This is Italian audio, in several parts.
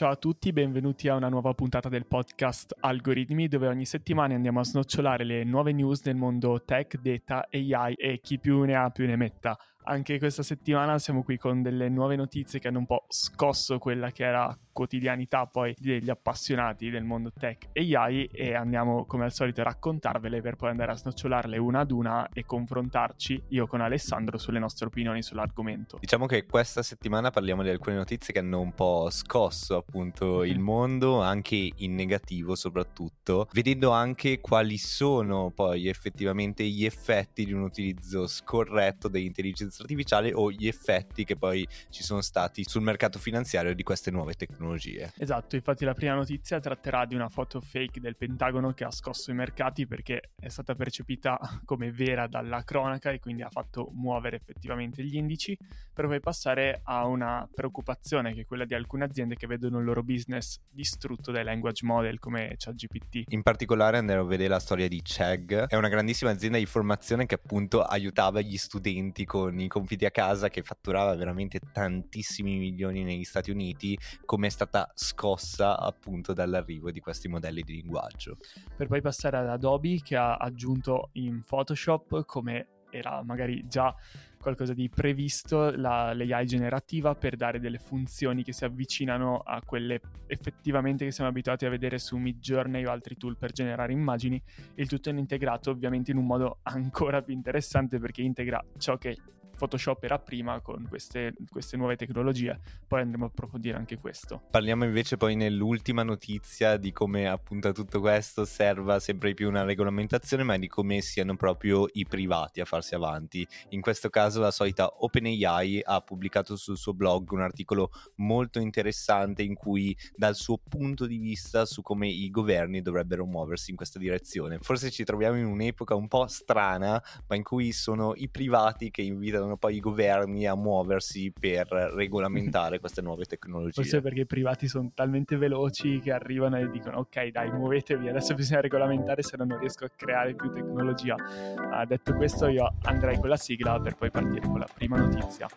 Ciao a tutti, benvenuti a una nuova puntata del podcast Algoritmi, dove ogni settimana andiamo a snocciolare le nuove news nel mondo tech, data, AI e chi più ne ha più ne metta. Anche questa settimana siamo qui con delle nuove notizie che hanno un po' scosso quella che era quotidianità poi degli appassionati del mondo tech e AI e andiamo come al solito a raccontarvele per poi andare a snocciolarle una ad una e confrontarci io con Alessandro sulle nostre opinioni sull'argomento. Diciamo che questa settimana parliamo di alcune notizie che hanno un po' scosso appunto il mondo, anche in negativo soprattutto, vedendo anche quali sono poi effettivamente gli effetti di un utilizzo scorretto dell'intelligenza artificiale o gli effetti che poi ci sono stati sul mercato finanziario di queste nuove tecnologie. Esatto, infatti la prima notizia tratterà di una foto fake del Pentagono che ha scosso i mercati perché è stata percepita come vera dalla cronaca e quindi ha fatto muovere effettivamente gli indici, per poi passare a una preoccupazione che è quella di alcune aziende che vedono il loro business distrutto dai language model come ChatGPT. In particolare andremo a vedere la storia di Chegg, è una grandissima azienda di formazione che appunto aiutava gli studenti con i compiti a casa che fatturava veramente tantissimi milioni negli Stati Uniti, come è stata scossa appunto dall'arrivo di questi modelli di linguaggio. Per poi passare ad Adobe che ha aggiunto in Photoshop come era magari già qualcosa di previsto la, l'AI generativa per dare delle funzioni che si avvicinano a quelle effettivamente che siamo abituati a vedere su Midjourney o altri tool per generare immagini. Il tutto è integrato ovviamente in un modo ancora più interessante perché integra ciò che Photoshop era prima con queste, queste, nuove tecnologie. Poi andremo a approfondire anche questo. Parliamo invece poi nell'ultima notizia di come appunto tutto questo serva sempre più una regolamentazione, ma di come siano proprio i privati a farsi avanti. In questo caso la solita OpenAI ha pubblicato sul suo blog un articolo molto interessante in cui dà il suo punto di vista su come i governi dovrebbero muoversi in questa direzione. Forse ci troviamo in un'epoca un po' strana, ma in cui sono i privati che invitano aiutano poi i governi a muoversi per regolamentare queste nuove tecnologie. Forse perché i privati sono talmente veloci che arrivano e dicono ok dai muovetevi, adesso bisogna regolamentare se no non riesco a creare più tecnologia. Uh, detto questo io andrei con la sigla per poi partire con la prima notizia.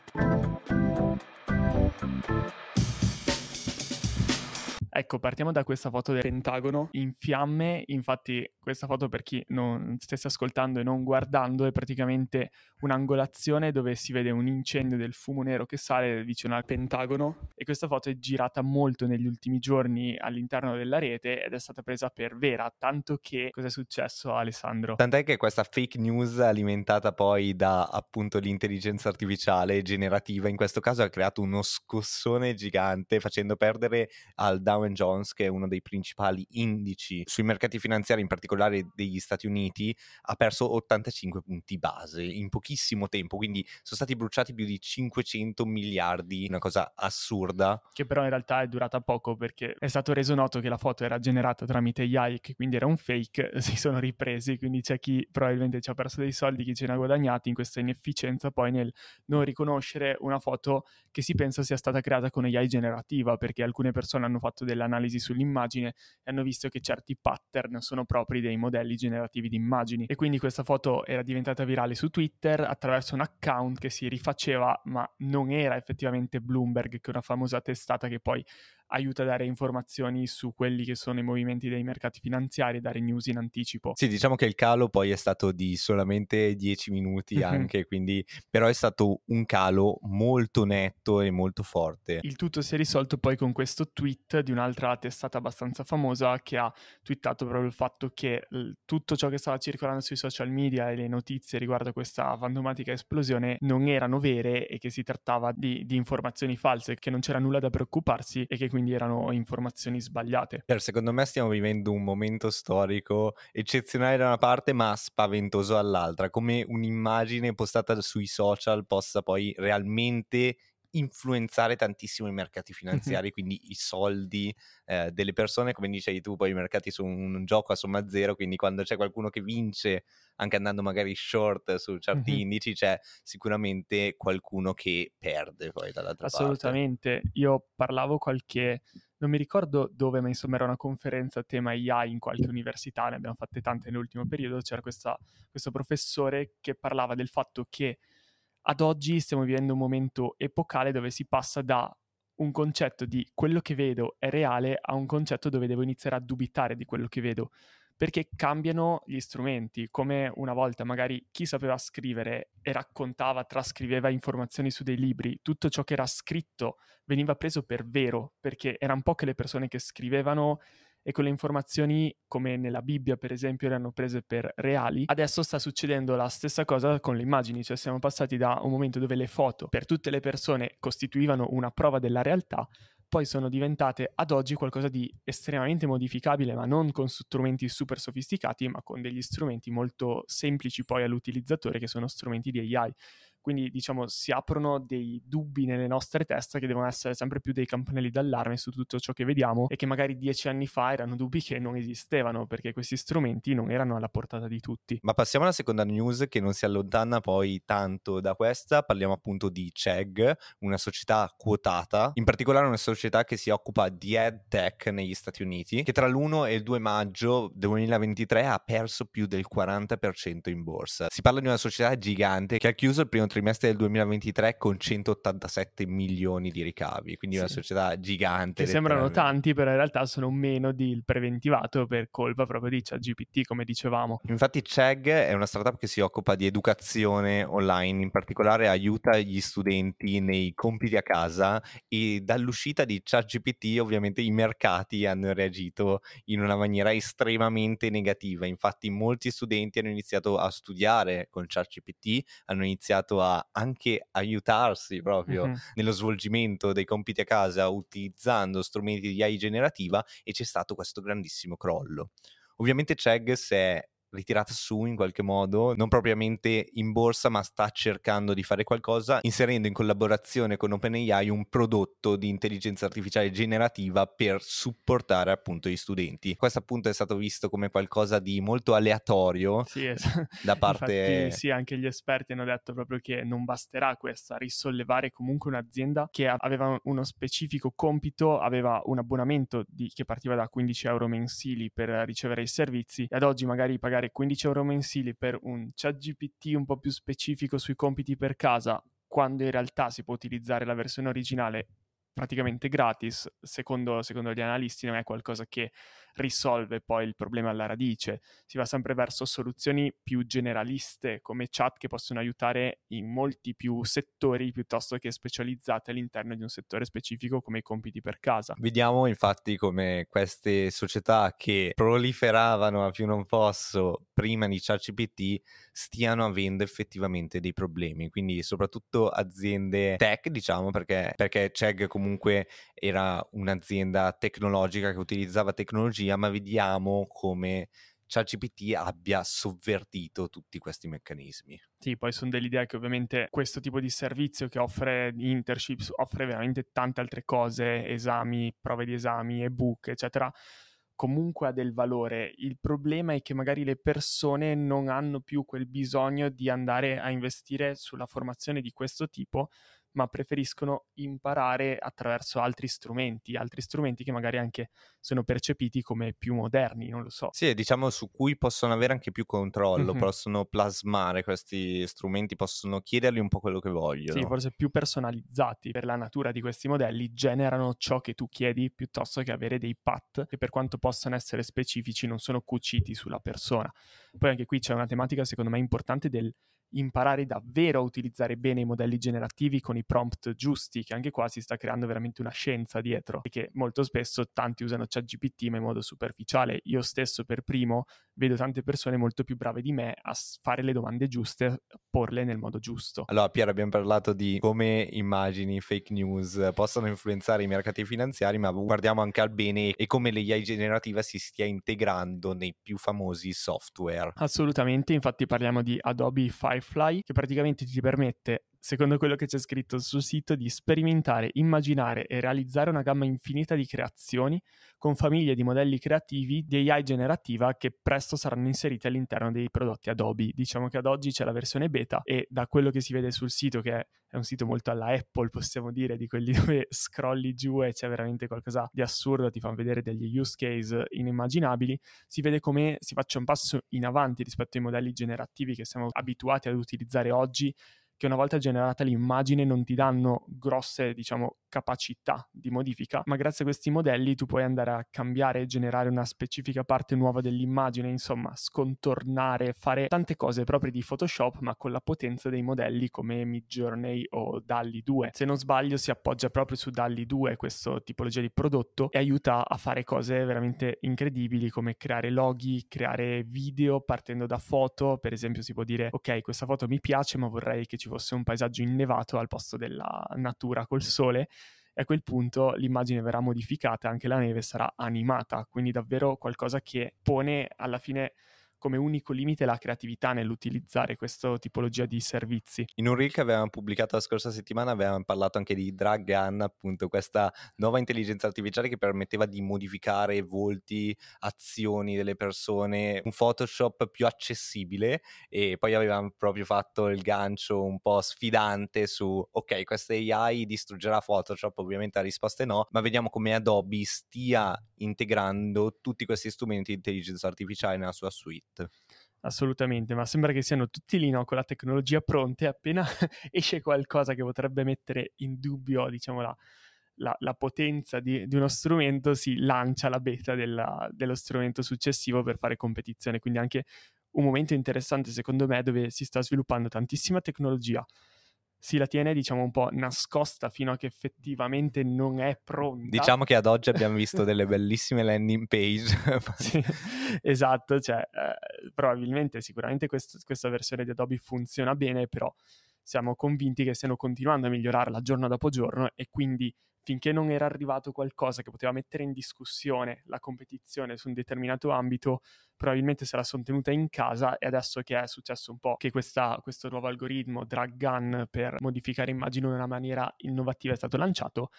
Ecco, partiamo da questa foto del Pentagono in fiamme. Infatti, questa foto, per chi non stesse ascoltando e non guardando, è praticamente un'angolazione dove si vede un incendio del fumo nero che sale vicino al Pentagono. E questa foto è girata molto negli ultimi giorni all'interno della rete ed è stata presa per vera. Tanto che cosa è successo, Alessandro? Tant'è che questa fake news alimentata poi da appunto l'intelligenza artificiale generativa, in questo caso ha creato uno scossone gigante facendo perdere al down Jones, che è uno dei principali indici sui mercati finanziari, in particolare degli Stati Uniti, ha perso 85 punti base in pochissimo tempo, quindi sono stati bruciati più di 500 miliardi, una cosa assurda. Che però in realtà è durata poco perché è stato reso noto che la foto era generata tramite AI, che quindi era un fake, si sono ripresi, quindi c'è chi probabilmente ci ha perso dei soldi, chi ce ne ha guadagnati in questa inefficienza poi nel non riconoscere una foto che si pensa sia stata creata con AI generativa, perché alcune persone hanno fatto dei dell'analisi sull'immagine e hanno visto che certi pattern sono propri dei modelli generativi di immagini. E quindi questa foto era diventata virale su Twitter attraverso un account che si rifaceva, ma non era effettivamente Bloomberg, che è una famosa testata che poi aiuta a dare informazioni su quelli che sono i movimenti dei mercati finanziari e dare news in anticipo. Sì, diciamo che il calo poi è stato di solamente 10 minuti anche, quindi però è stato un calo molto netto e molto forte. Il tutto si è risolto poi con questo tweet di un'altra testata abbastanza famosa che ha twittato proprio il fatto che tutto ciò che stava circolando sui social media e le notizie riguardo a questa fantomatica esplosione non erano vere e che si trattava di, di informazioni false, che non c'era nulla da preoccuparsi e che quindi erano informazioni sbagliate. Per secondo me stiamo vivendo un momento storico eccezionale da una parte ma spaventoso dall'altra, come un'immagine postata sui social possa poi realmente influenzare tantissimo i mercati finanziari, quindi i soldi eh, delle persone, come dicevi tu, poi i mercati sono un gioco a somma zero, quindi quando c'è qualcuno che vince, anche andando magari short su certi mm-hmm. indici, c'è sicuramente qualcuno che perde poi dall'altra Assolutamente. parte. Assolutamente, io parlavo qualche non mi ricordo dove, ma insomma era una conferenza a tema AI in qualche università, ne abbiamo fatte tante nell'ultimo periodo, c'era questa, questo professore che parlava del fatto che ad oggi stiamo vivendo un momento epocale dove si passa da un concetto di quello che vedo è reale a un concetto dove devo iniziare a dubitare di quello che vedo perché cambiano gli strumenti, come una volta magari chi sapeva scrivere e raccontava, trascriveva informazioni su dei libri, tutto ciò che era scritto veniva preso per vero, perché erano poche le persone che scrivevano e quelle informazioni, come nella Bibbia per esempio, erano prese per reali. Adesso sta succedendo la stessa cosa con le immagini, cioè siamo passati da un momento dove le foto per tutte le persone costituivano una prova della realtà poi sono diventate ad oggi qualcosa di estremamente modificabile, ma non con strumenti super sofisticati, ma con degli strumenti molto semplici poi all'utilizzatore, che sono strumenti di AI. Quindi diciamo si aprono dei dubbi nelle nostre teste che devono essere sempre più dei campanelli d'allarme su tutto ciò che vediamo e che magari dieci anni fa erano dubbi che non esistevano perché questi strumenti non erano alla portata di tutti. Ma passiamo alla seconda news che non si allontana poi tanto da questa, parliamo appunto di CEG, una società quotata, in particolare una società che si occupa di EdTech negli Stati Uniti, che tra l'1 e il 2 maggio 2023 ha perso più del 40% in borsa. Si parla di una società gigante che ha chiuso il primo trimestre del 2023 con 187 milioni di ricavi, quindi sì. una società gigante. Che sembrano tanti, però in realtà sono meno del preventivato per colpa proprio di ChatGPT, come dicevamo. Infatti CEG è una startup che si occupa di educazione online, in particolare aiuta gli studenti nei compiti a casa e dall'uscita di ChatGPT ovviamente i mercati hanno reagito in una maniera estremamente negativa. Infatti molti studenti hanno iniziato a studiare con ChatGPT, hanno iniziato a anche aiutarsi proprio mm-hmm. nello svolgimento dei compiti a casa utilizzando strumenti di AI generativa e c'è stato questo grandissimo crollo. Ovviamente Chegg si è ritirata su in qualche modo, non propriamente in borsa, ma sta cercando di fare qualcosa inserendo in collaborazione con OpenAI un prodotto di intelligenza artificiale generativa per supportare appunto gli studenti. Questo appunto è stato visto come qualcosa di molto aleatorio sì, es- da parte Infatti, sì, anche gli esperti hanno detto proprio che non basterà questo a risollevare comunque un'azienda che aveva uno specifico compito, aveva un abbonamento di, che partiva da 15 euro mensili per ricevere i servizi e ad oggi magari pagare pagare 15 euro mensili per un chat GPT un po' più specifico sui compiti per casa, quando in realtà si può utilizzare la versione originale praticamente gratis, secondo, secondo, gli analisti non è qualcosa che risolve poi il problema alla radice, si va sempre verso soluzioni più generaliste come chat che possono aiutare in molti più settori piuttosto che specializzate all'interno di un settore specifico come i compiti per casa. Vediamo infatti come queste società che proliferavano a più non posso prima di ChatGPT stiano avendo effettivamente dei problemi, quindi soprattutto aziende tech diciamo perché, perché Chegg comunque era un'azienda tecnologica che utilizzava tecnologia, ma vediamo come ChatGPT abbia sovvertito tutti questi meccanismi. Sì, poi sono dell'idea che ovviamente questo tipo di servizio che offre internships offre veramente tante altre cose, esami, prove di esami, ebook, eccetera, comunque ha del valore. Il problema è che magari le persone non hanno più quel bisogno di andare a investire sulla formazione di questo tipo ma preferiscono imparare attraverso altri strumenti, altri strumenti che magari anche sono percepiti come più moderni, non lo so. Sì, diciamo su cui possono avere anche più controllo, mm-hmm. possono plasmare questi strumenti, possono chiedergli un po' quello che vogliono. Sì, forse più personalizzati per la natura di questi modelli, generano ciò che tu chiedi piuttosto che avere dei pat che per quanto possano essere specifici non sono cuciti sulla persona. Poi anche qui c'è una tematica secondo me importante del imparare davvero a utilizzare bene i modelli generativi con i prompt giusti, che anche qua si sta creando veramente una scienza dietro, e che molto spesso tanti usano ChatGPT ma in modo superficiale. Io stesso per primo vedo tante persone molto più brave di me a fare le domande giuste, porle nel modo giusto. Allora Piero abbiamo parlato di come immagini, fake news possono influenzare i mercati finanziari, ma guardiamo anche al bene e come l'AI generativa si stia integrando nei più famosi software. Assolutamente, infatti parliamo di Adobe Firefly Firefly che praticamente ti permette secondo quello che c'è scritto sul sito, di sperimentare, immaginare e realizzare una gamma infinita di creazioni con famiglie di modelli creativi di AI generativa che presto saranno inseriti all'interno dei prodotti Adobe. Diciamo che ad oggi c'è la versione beta e da quello che si vede sul sito, che è un sito molto alla Apple, possiamo dire, di quelli dove scrolli giù e c'è veramente qualcosa di assurdo, ti fanno vedere degli use case inimmaginabili, si vede come si faccia un passo in avanti rispetto ai modelli generativi che siamo abituati ad utilizzare oggi che una volta generata l'immagine non ti danno grosse, diciamo, capacità di modifica, ma grazie a questi modelli tu puoi andare a cambiare e generare una specifica parte nuova dell'immagine, insomma, scontornare, fare tante cose proprie di Photoshop, ma con la potenza dei modelli come Midjourney o DALI 2. Se non sbaglio si appoggia proprio su DALI 2 questa tipologia di prodotto e aiuta a fare cose veramente incredibili come creare loghi, creare video partendo da foto, per esempio si può dire ok questa foto mi piace ma vorrei che ci fosse un paesaggio innevato al posto della natura col sole e a quel punto l'immagine verrà modificata, anche la neve sarà animata, quindi davvero qualcosa che pone alla fine come unico limite la creatività nell'utilizzare questa tipologia di servizi. In un reel che avevamo pubblicato la scorsa settimana avevamo parlato anche di Drag Gun, appunto questa nuova intelligenza artificiale che permetteva di modificare volti, azioni delle persone, un Photoshop più accessibile e poi avevamo proprio fatto il gancio un po' sfidante su ok, questa AI distruggerà Photoshop, ovviamente la risposta è no, ma vediamo come Adobe stia integrando tutti questi strumenti di intelligenza artificiale nella sua suite. Assolutamente, ma sembra che siano tutti lì no, con la tecnologia pronta e appena esce qualcosa che potrebbe mettere in dubbio, diciamo, la, la, la potenza di, di, uno strumento, si lancia la beta della, dello strumento successivo per fare competizione. Quindi anche un momento interessante, secondo me, dove si sta sviluppando tantissima tecnologia si la tiene diciamo un po' nascosta fino a che effettivamente non è pronta. Diciamo che ad oggi abbiamo visto delle bellissime landing page. sì, esatto, cioè eh, probabilmente sicuramente quest- questa versione di Adobe funziona bene, però siamo convinti che stiano continuando a migliorarla giorno dopo giorno e quindi finché non era arrivato qualcosa che poteva mettere in discussione la competizione su un determinato ambito, probabilmente se la sono tenuta in casa e adesso che è successo un po' che questa, questo nuovo algoritmo drag gun per modificare immagini in una maniera innovativa è stato lanciato,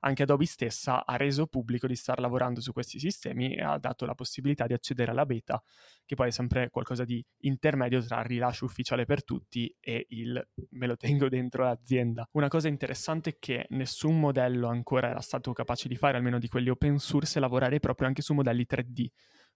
anche Adobe stessa ha reso pubblico di star lavorando su questi sistemi e ha dato la possibilità di accedere alla beta, che poi è sempre qualcosa di intermedio tra il rilascio ufficiale per tutti e il me lo tengo dentro l'azienda. Una cosa interessante è che nessun modello ancora era stato capace di fare, almeno di quelli open source, lavorare proprio anche su modelli 3D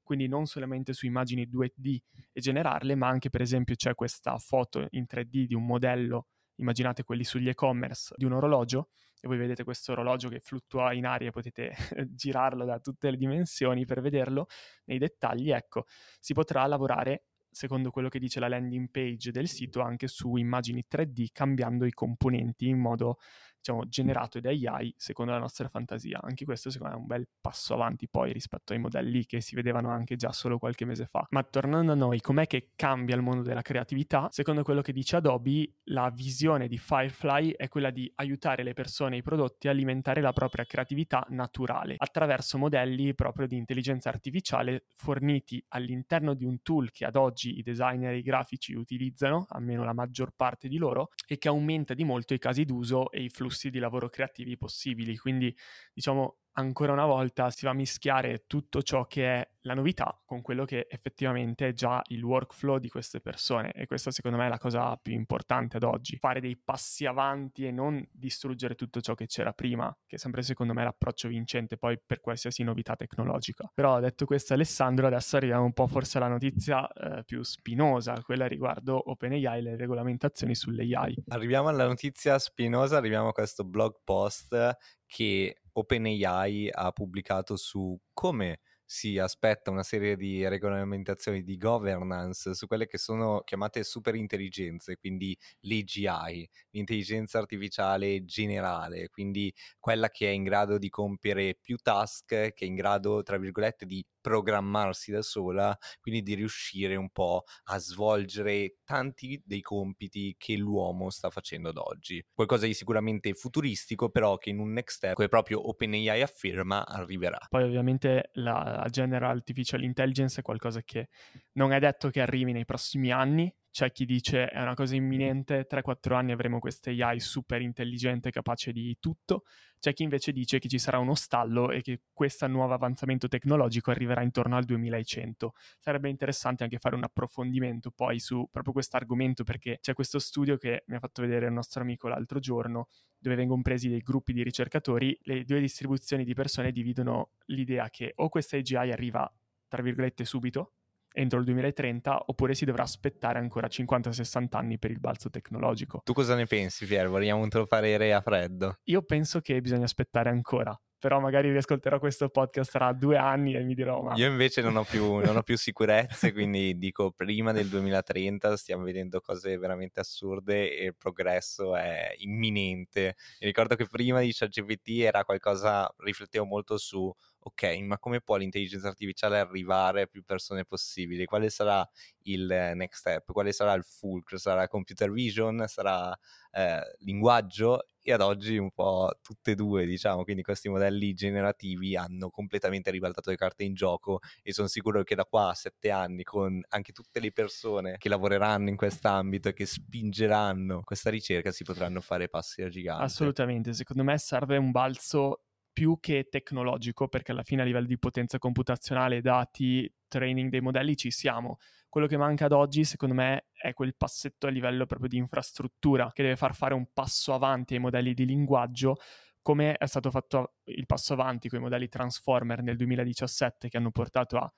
quindi non solamente su immagini 2D e generarle, ma anche per esempio c'è questa foto in 3D di un modello, immaginate quelli sugli e-commerce, di un orologio e voi vedete questo orologio che fluttua in aria, potete girarlo da tutte le dimensioni per vederlo nei dettagli, ecco, si potrà lavorare secondo quello che dice la landing page del sito anche su immagini 3D cambiando i componenti in modo diciamo, generato da AI secondo la nostra fantasia. Anche questo secondo me è un bel passo avanti poi rispetto ai modelli che si vedevano anche già solo qualche mese fa. Ma tornando a noi, com'è che cambia il mondo della creatività? Secondo quello che dice Adobe, la visione di Firefly è quella di aiutare le persone e i prodotti a alimentare la propria creatività naturale attraverso modelli proprio di intelligenza artificiale forniti all'interno di un tool che ad oggi i designer e i grafici utilizzano, almeno la maggior parte di loro, e che aumenta di molto i casi d'uso e i flussi flussi di lavoro creativi possibili. Quindi, diciamo, ancora una volta si va a mischiare tutto ciò che è la novità con quello che effettivamente è già il workflow di queste persone e questa secondo me è la cosa più importante ad oggi, fare dei passi avanti e non distruggere tutto ciò che c'era prima, che è sempre secondo me l'approccio vincente poi per qualsiasi novità tecnologica. Però detto questo Alessandro, adesso arriviamo un po' forse alla notizia eh, più spinosa, quella riguardo OpenAI e le regolamentazioni sull'AI. Arriviamo alla notizia spinosa, arriviamo a questo blog post che OpenAI ha pubblicato su come si aspetta una serie di regolamentazioni di governance su quelle che sono chiamate super intelligenze, quindi l'AGI, l'intelligenza artificiale generale, quindi quella che è in grado di compiere più task, che è in grado, tra virgolette, di programmarsi da sola, quindi di riuscire un po' a svolgere tanti dei compiti che l'uomo sta facendo ad oggi. Qualcosa di sicuramente futuristico, però che in un next step, come proprio OpenAI afferma, arriverà. Poi ovviamente la General Artificial Intelligence è qualcosa che non è detto che arrivi nei prossimi anni, c'è chi dice è una cosa imminente, 3-4 anni avremo questa AI super intelligente, capace di tutto, c'è chi invece dice che ci sarà uno stallo e che questo nuovo avanzamento tecnologico arriverà intorno al 2100. Sarebbe interessante anche fare un approfondimento poi su proprio questo argomento perché c'è questo studio che mi ha fatto vedere il nostro amico l'altro giorno dove vengono presi dei gruppi di ricercatori, le due distribuzioni di persone dividono l'idea che o questa AGI arriva tra virgolette subito, entro il 2030 oppure si dovrà aspettare ancora 50-60 anni per il balzo tecnologico. Tu cosa ne pensi, Pier? Vogliamo un tuo parere a freddo? Io penso che bisogna aspettare ancora però magari riascolterò questo podcast tra due anni e mi dirò ma... Io invece non ho più, non ho più sicurezze, quindi dico prima del 2030 stiamo vedendo cose veramente assurde e il progresso è imminente. Mi ricordo che prima di ChatGPT era qualcosa, riflettevo molto su ok, ma come può l'intelligenza artificiale arrivare a più persone possibili? Quale sarà il next step? Quale sarà il fulcro? Sarà computer vision? Sarà eh, linguaggio? E ad oggi un po' tutte e due, diciamo, quindi questi modelli generativi hanno completamente ribaltato le carte in gioco e sono sicuro che da qua a sette anni, con anche tutte le persone che lavoreranno in quest'ambito e che spingeranno questa ricerca, si potranno fare passi a gigante. Assolutamente, secondo me serve un balzo più che tecnologico, perché alla fine a livello di potenza computazionale, dati, training dei modelli ci siamo. Quello che manca ad oggi, secondo me, è quel passetto a livello proprio di infrastruttura che deve far fare un passo avanti ai modelli di linguaggio, come è stato fatto il passo avanti con i modelli Transformer nel 2017 che hanno portato a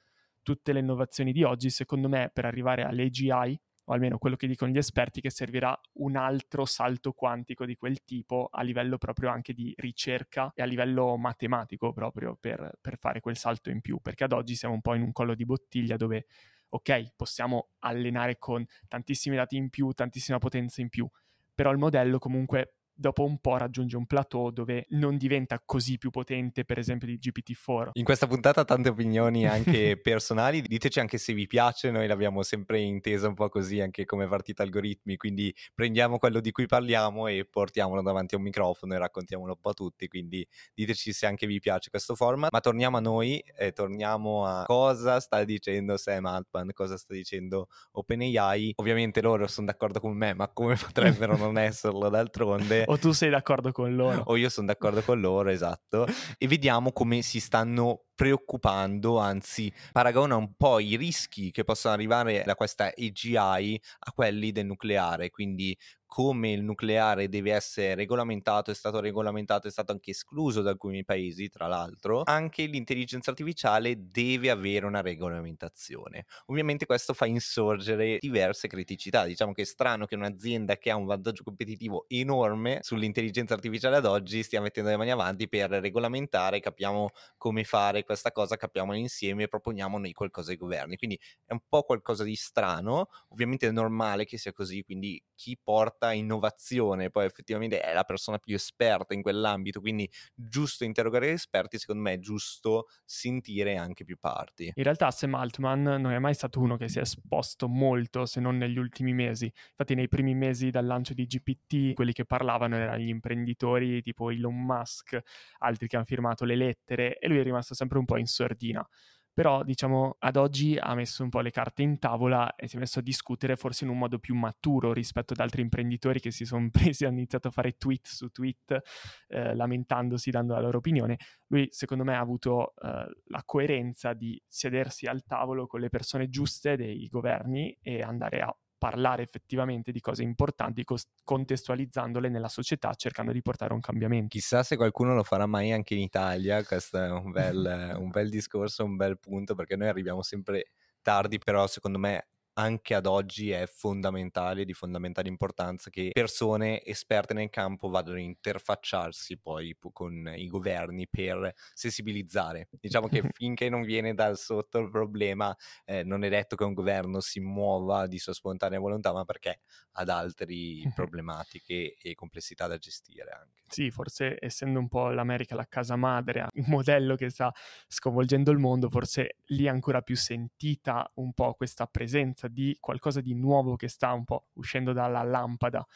tutte le innovazioni di oggi. Secondo me, per arrivare all'AGI, o almeno quello che dicono gli esperti, che servirà un altro salto quantico di quel tipo a livello proprio anche di ricerca e a livello matematico proprio per, per fare quel salto in più, perché ad oggi siamo un po' in un collo di bottiglia dove, ok, possiamo allenare con tantissimi dati in più, tantissima potenza in più, però il modello comunque dopo un po' raggiunge un plateau dove non diventa così più potente, per esempio, di GPT-4. In questa puntata tante opinioni anche personali, diteci anche se vi piace, noi l'abbiamo sempre intesa un po' così anche come partita algoritmi, quindi prendiamo quello di cui parliamo e portiamolo davanti a un microfono e raccontiamolo un po' a tutti, quindi diteci se anche vi piace questo format, ma torniamo a noi e torniamo a cosa sta dicendo Sam Altman, cosa sta dicendo OpenAI. Ovviamente loro sono d'accordo con me, ma come potrebbero non esserlo d'altronde? o tu sei d'accordo con loro. O io sono d'accordo con loro, esatto. E vediamo come si stanno preoccupando, anzi paragona un po' i rischi che possono arrivare da questa AGI a quelli del nucleare, quindi come il nucleare deve essere regolamentato, è stato regolamentato, è stato anche escluso da alcuni paesi, tra l'altro, anche l'intelligenza artificiale deve avere una regolamentazione. Ovviamente questo fa insorgere diverse criticità, diciamo che è strano che un'azienda che ha un vantaggio competitivo enorme sull'intelligenza artificiale ad oggi stia mettendo le mani avanti per regolamentare, capiamo come fare questa cosa, capiamola insieme e proponiamo noi qualcosa ai governi. Quindi è un po' qualcosa di strano, ovviamente è normale che sia così, quindi chi porta innovazione poi effettivamente è la persona più esperta in quell'ambito, quindi giusto interrogare gli esperti, secondo me è giusto sentire anche più parti. In realtà Sam Altman non è mai stato uno che si è esposto molto, se non negli ultimi mesi. Infatti nei primi mesi dal lancio di GPT, quelli che parlavano erano gli imprenditori tipo Elon Musk, altri che hanno firmato le lettere e lui è rimasto sempre un po' in sordina però diciamo ad oggi ha messo un po' le carte in tavola e si è messo a discutere forse in un modo più maturo rispetto ad altri imprenditori che si sono presi e hanno iniziato a fare tweet su tweet eh, lamentandosi, dando la loro opinione. Lui secondo me ha avuto eh, la coerenza di sedersi al tavolo con le persone giuste dei governi e andare a parlare effettivamente di cose importanti, cos- contestualizzandole nella società, cercando di portare un cambiamento. Chissà se qualcuno lo farà mai anche in Italia, questo è un bel, un bel discorso, un bel punto, perché noi arriviamo sempre tardi, però secondo me anche ad oggi è fondamentale, di fondamentale importanza, che persone esperte nel campo vadano a interfacciarsi poi con i governi per sensibilizzare. Diciamo che finché non viene dal sotto il problema, eh, non è detto che un governo si muova di sua spontanea volontà, ma perché ad altre problematiche e complessità da gestire anche. Sì, forse essendo un po' l'America la casa madre, un modello che sta sconvolgendo il mondo, forse lì è ancora più sentita un po' questa presenza di qualcosa di nuovo che sta un po' uscendo dalla lampada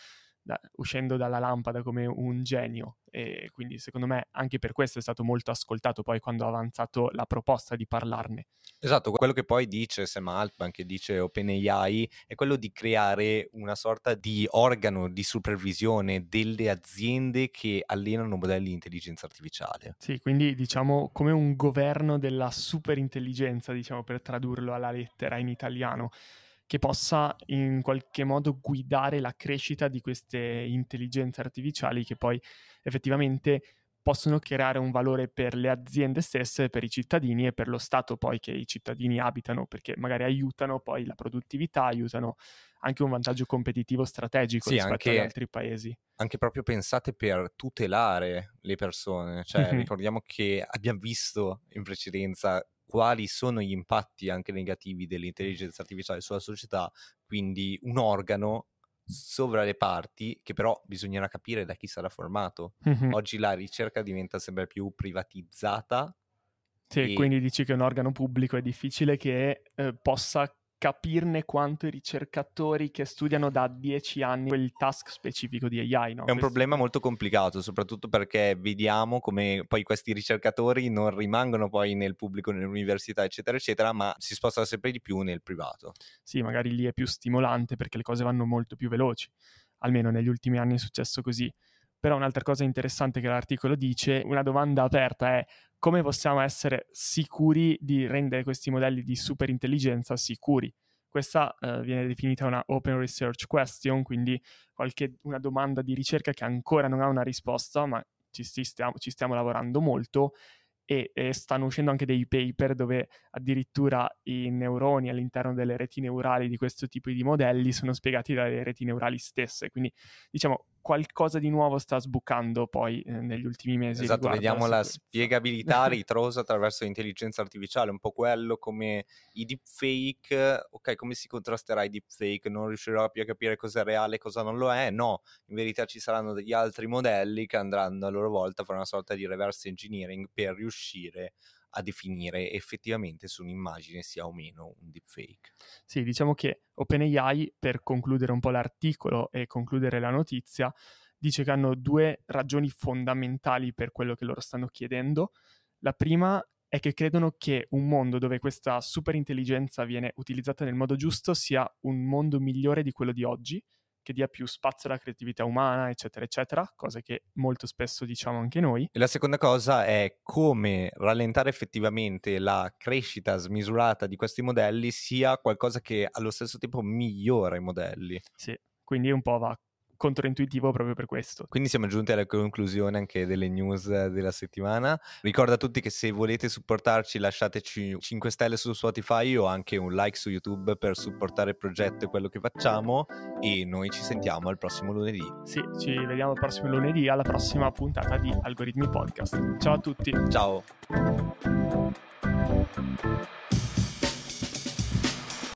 da, uscendo dalla lampada come un genio e quindi secondo me anche per questo è stato molto ascoltato poi quando ha avanzato la proposta di parlarne. Esatto, quello che poi dice Sam Altman, che dice OpenAI, è quello di creare una sorta di organo di supervisione delle aziende che allenano modelli di intelligenza artificiale. Sì, quindi diciamo come un governo della superintelligenza, diciamo per tradurlo alla lettera in italiano che possa in qualche modo guidare la crescita di queste intelligenze artificiali che poi effettivamente possono creare un valore per le aziende stesse, per i cittadini e per lo Stato poi che i cittadini abitano, perché magari aiutano poi la produttività, aiutano anche un vantaggio competitivo strategico sì, rispetto anche, agli altri paesi. Anche proprio pensate per tutelare le persone, cioè mm-hmm. ricordiamo che abbiamo visto in precedenza quali sono gli impatti anche negativi dell'intelligenza artificiale sulla società, quindi un organo sovra le parti che però bisognerà capire da chi sarà formato. Mm-hmm. Oggi la ricerca diventa sempre più privatizzata. Sì, e... quindi dici che un organo pubblico è difficile che eh, possa capirne quanto i ricercatori che studiano da dieci anni quel task specifico di AI. No? È un Questo... problema molto complicato, soprattutto perché vediamo come poi questi ricercatori non rimangono poi nel pubblico, nell'università, eccetera, eccetera, ma si spostano sempre di più nel privato. Sì, magari lì è più stimolante perché le cose vanno molto più veloci. Almeno negli ultimi anni è successo così. Però un'altra cosa interessante che l'articolo dice, una domanda aperta è come possiamo essere sicuri di rendere questi modelli di superintelligenza sicuri? Questa eh, viene definita una open research question, quindi qualche, una domanda di ricerca che ancora non ha una risposta, ma ci, stiamo, ci stiamo lavorando molto e, e, stanno uscendo anche dei paper dove addirittura i neuroni all'interno delle reti neurali di questo tipo di modelli sono spiegati dalle reti neurali stesse. Quindi diciamo qualcosa di nuovo sta sbucando poi eh, negli ultimi mesi. Esatto, vediamo la, spiegabilità ritrosa attraverso l'intelligenza artificiale, un po' quello come i deepfake, ok, come si contrasterà i deepfake? Non riuscirò più a capire cosa è reale e cosa non lo è? No, in verità ci saranno degli altri modelli che andranno a loro volta a fare una sorta di reverse engineering per riuscire a definire effettivamente se un'immagine sia o meno un deepfake. Sì, diciamo che OpenAI, per concludere un po' l'articolo e concludere la notizia, dice che hanno due ragioni fondamentali per quello che loro stanno chiedendo. La prima è che credono che un mondo dove questa superintelligenza viene utilizzata nel modo giusto sia un mondo migliore di quello di oggi che dia più spazio alla creatività umana, eccetera, eccetera, cose che molto spesso diciamo anche noi. E la seconda cosa è come rallentare effettivamente la crescita smisurata di questi modelli sia qualcosa che allo stesso tempo migliora i modelli. Sì, quindi un po' va controintuitivo proprio per questo. Quindi siamo giunti alla conclusione anche delle news della settimana. Ricordo a tutti che se volete supportarci lasciateci 5 stelle su Spotify o anche un like su YouTube per supportare il progetto e quello che facciamo e noi ci sentiamo al prossimo lunedì. Sì, ci vediamo il prossimo lunedì alla prossima puntata di Algoritmi Podcast. Ciao a tutti. Ciao.